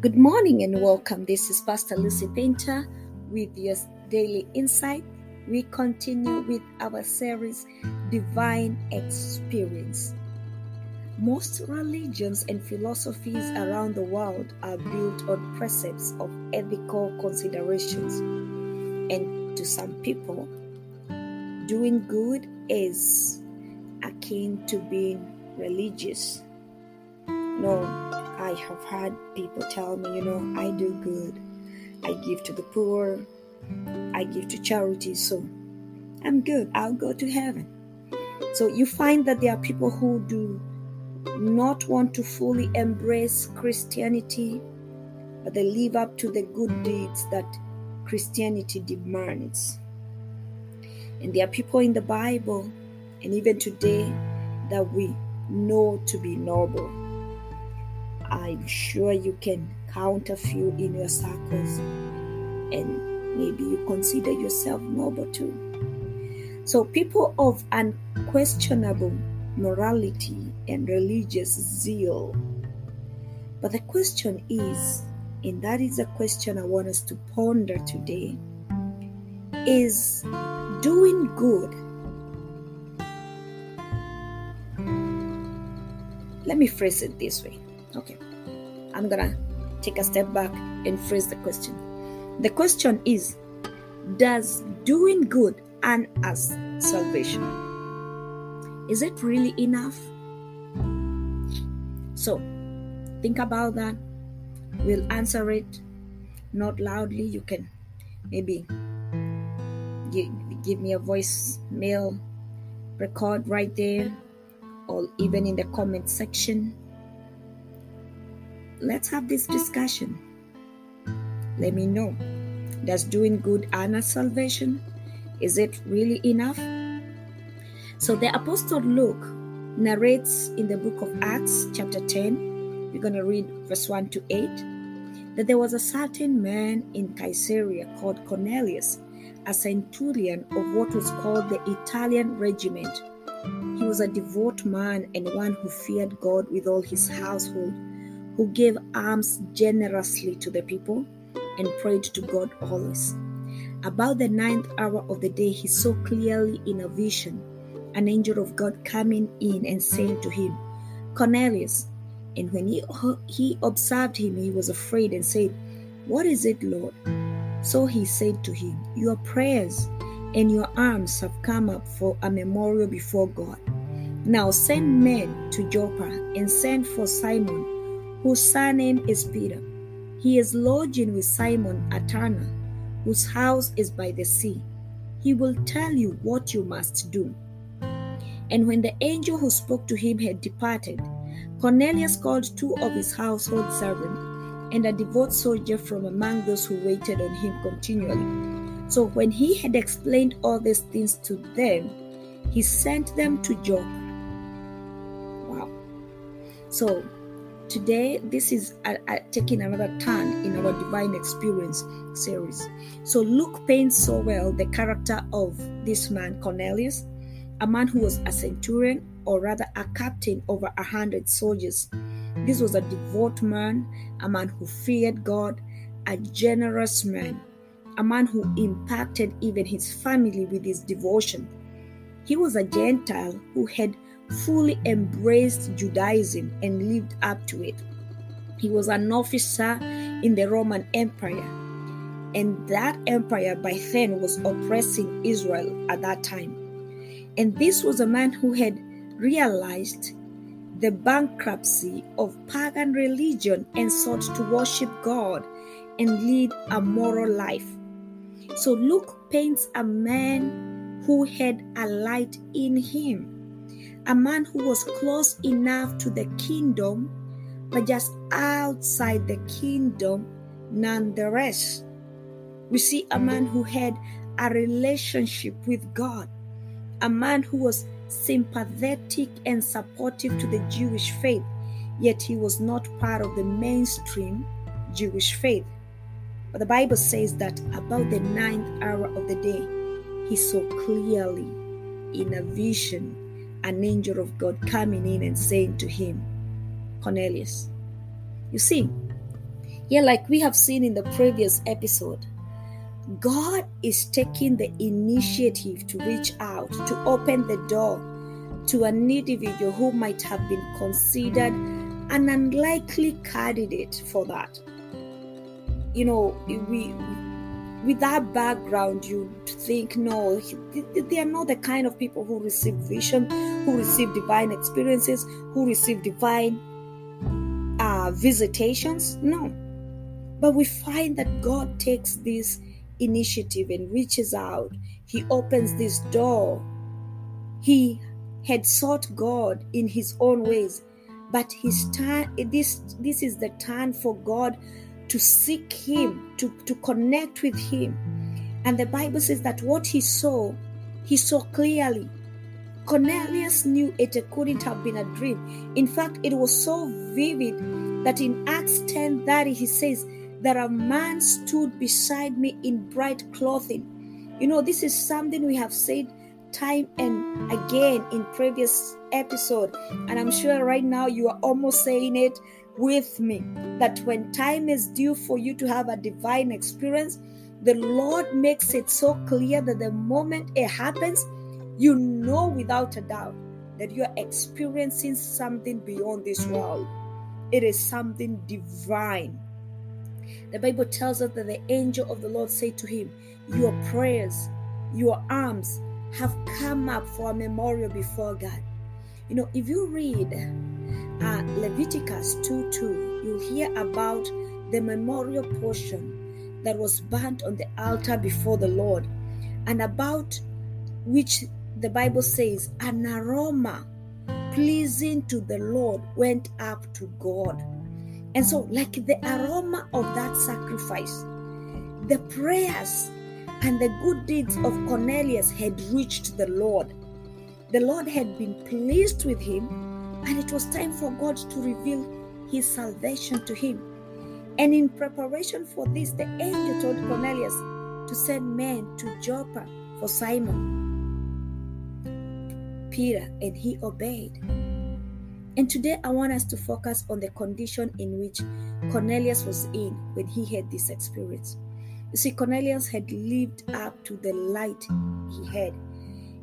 Good morning and welcome. This is Pastor Lucy Painter with your daily insight. We continue with our series Divine Experience. Most religions and philosophies around the world are built on precepts of ethical considerations. And to some people, doing good is akin to being religious. No, I have had people tell me, you know, I do good. I give to the poor. I give to charity. So I'm good. I'll go to heaven. So you find that there are people who do not want to fully embrace Christianity, but they live up to the good deeds that Christianity demands. And there are people in the Bible and even today that we know to be noble. I'm sure you can count a few in your circles and maybe you consider yourself noble too. So, people of unquestionable morality and religious zeal. But the question is, and that is a question I want us to ponder today, is doing good. Let me phrase it this way. Okay. I'm gonna take a step back and phrase the question. The question is Does doing good earn us salvation? Is it really enough? So, think about that. We'll answer it not loudly. You can maybe give, me a voice mail record right there or even in the comment section let's have this discussion. Let me know. Does doing good us salvation? Is it really enough? So the Apostle Luke narrates in the book of Acts, chapter 10, we're going to read verse 1 to 8, that there was a certain man in Caesarea called Cornelius, a centurion of what was called the Italian regiment. He was a devout man and one who feared God with all his household who gave alms generously to the people and prayed to God always. About the ninth hour of the day, he saw clearly in a vision an angel of God coming in and saying to him, Cornelius. And when he, he observed him, he was afraid and said, What is it, Lord? So he said to him, Your prayers and your alms have come up for a memorial before God. Now send men to Joppa and send for Simon whose surname is Peter. He is lodging with Simon a tanner, whose house is by the sea. He will tell you what you must do. And when the angel who spoke to him had departed, Cornelius called two of his household servants and a devout soldier from among those who waited on him continually. So when he had explained all these things to them, he sent them to Joppa. Wow. So Today, this is a, a, taking another turn in our divine experience series. So, Luke paints so well the character of this man, Cornelius, a man who was a centurion, or rather a captain over a hundred soldiers. This was a devout man, a man who feared God, a generous man, a man who impacted even his family with his devotion. He was a Gentile who had fully embraced Judaism and lived up to it. He was an officer in the Roman Empire, and that empire by then was oppressing Israel at that time. And this was a man who had realized the bankruptcy of pagan religion and sought to worship God and lead a moral life. So Luke paints a man who had a light in him a man who was close enough to the kingdom, but just outside the kingdom nonetheless. We see a man who had a relationship with God, a man who was sympathetic and supportive to the Jewish faith, yet he was not part of the mainstream Jewish faith. But the Bible says that about the ninth hour of the day, he saw clearly in a vision an angel of God coming in and saying to him, Cornelius. You see, Yeah, like we have seen in the previous episode, God is taking the initiative to reach out, to open the door to an individual who might have been considered an unlikely candidate for that. You know, we with that background, you think, no, they are not the kind of people who receive vision, who receive divine experiences, who receive divine uh, visitations. No. But we find that God takes this initiative and reaches out. He opens this door. He had sought God in his own ways, but his time this this is the time for God to seek him, to, to connect with him. And the Bible says that what he saw, he saw clearly. Cornelius knew it couldn't have been a dream. In fact, it was so vivid that in Acts 10:30 he says that a man stood beside me in bright clothing. You know, this is something we have said time and again in previous episode and i'm sure right now you are almost saying it with me that when time is due for you to have a divine experience the lord makes it so clear that the moment it happens you know without a doubt that you are experiencing something beyond this world it is something divine the bible tells us that the angel of the lord said to him your prayers your arms have come up for a memorial before God. You know, if you read uh, Leviticus 2 2, you'll hear about the memorial portion that was burnt on the altar before the Lord, and about which the Bible says an aroma pleasing to the Lord went up to God. And so, like the aroma of that sacrifice, the prayers and the good deeds of Cornelius had reached the Lord. The Lord had been pleased with him, and it was time for God to reveal his salvation to him. And in preparation for this, the angel told Cornelius to send men to Joppa for Simon Peter, and he obeyed. And today I want us to focus on the condition in which Cornelius was in when he had this experience. You see, Cornelius had lived up to the light he had.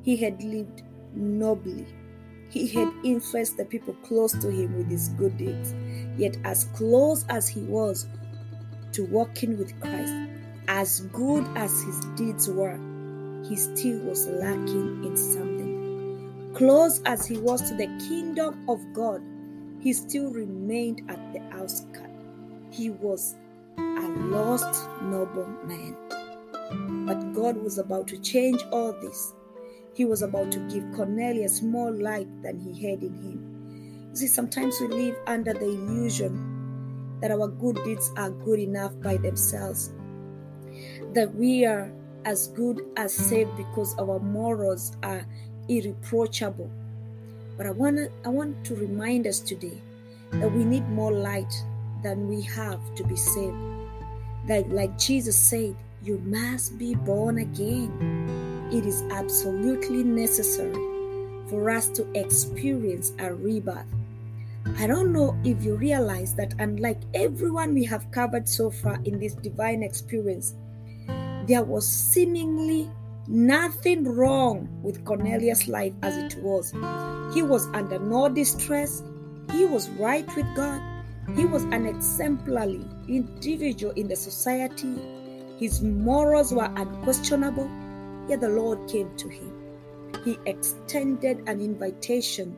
He had lived nobly. He had influenced the people close to him with his good deeds. Yet, as close as he was to walking with Christ, as good as his deeds were, he still was lacking in something. Close as he was to the kingdom of God, he still remained at the outskirts. He was a lost noble man. But God was about to change all this. He was about to give Cornelius more light than he had in him. You see, sometimes we live under the illusion that our good deeds are good enough by themselves, that we are as good as saved because our morals are irreproachable. But I want I want to remind us today that we need more light than we have to be saved. That, like Jesus said, you must be born again. It is absolutely necessary for us to experience a rebirth. I don't know if you realize that, unlike everyone we have covered so far in this divine experience, there was seemingly nothing wrong with Cornelius' life as it was. He was under no distress, he was right with God, he was an exemplary individual in the society. His morals were unquestionable, yet the Lord came to him. He extended an invitation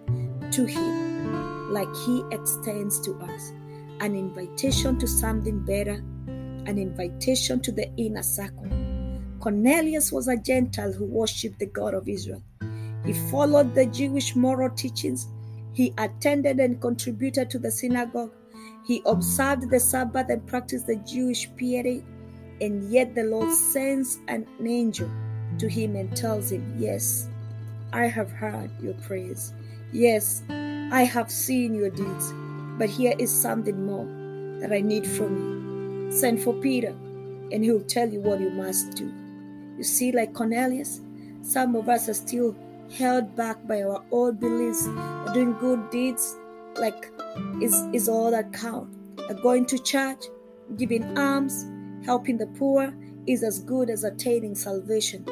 to him, like he extends to us an invitation to something better, an invitation to the inner circle. Cornelius was a Gentile who worshipped the God of Israel. He followed the Jewish moral teachings. He attended and contributed to the synagogue. He observed the Sabbath and practiced the Jewish piety, and yet the Lord sends an angel to him and tells him, Yes, I have heard your prayers. Yes, I have seen your deeds, but here is something more that I need from you. Send for Peter, and he'll tell you what you must do. You see, like Cornelius, some of us are still held back by our old beliefs, doing good deeds like is is all that count. Going to church, Giving alms, helping the poor is as good as attaining salvation.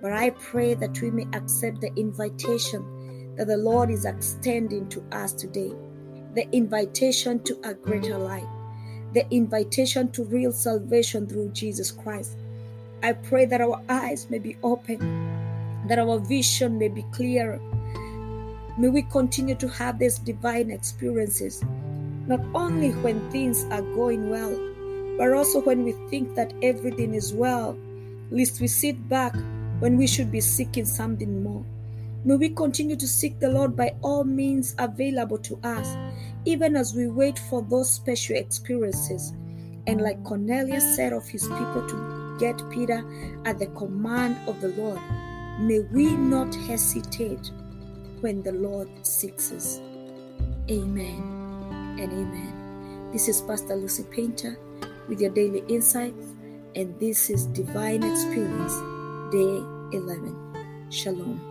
But I pray that we may accept the invitation that the Lord is extending to us today the invitation to a greater life, the invitation to real salvation through Jesus Christ. I pray that our eyes may be open, that our vision may be clearer. May we continue to have these divine experiences, not only when things are going well, but also when we think that everything is well, lest we sit back when we should be seeking something more. May we continue to seek the Lord by all means available to us, even as we wait for those special experiences. And like Cornelius said of his people to get Peter at the command of the Lord, may we not hesitate when the Lord seeks us. Amen and amen. This is Pastor Lucy Painter with your daily insights, and this is Divine Experience, Day 11. Shalom.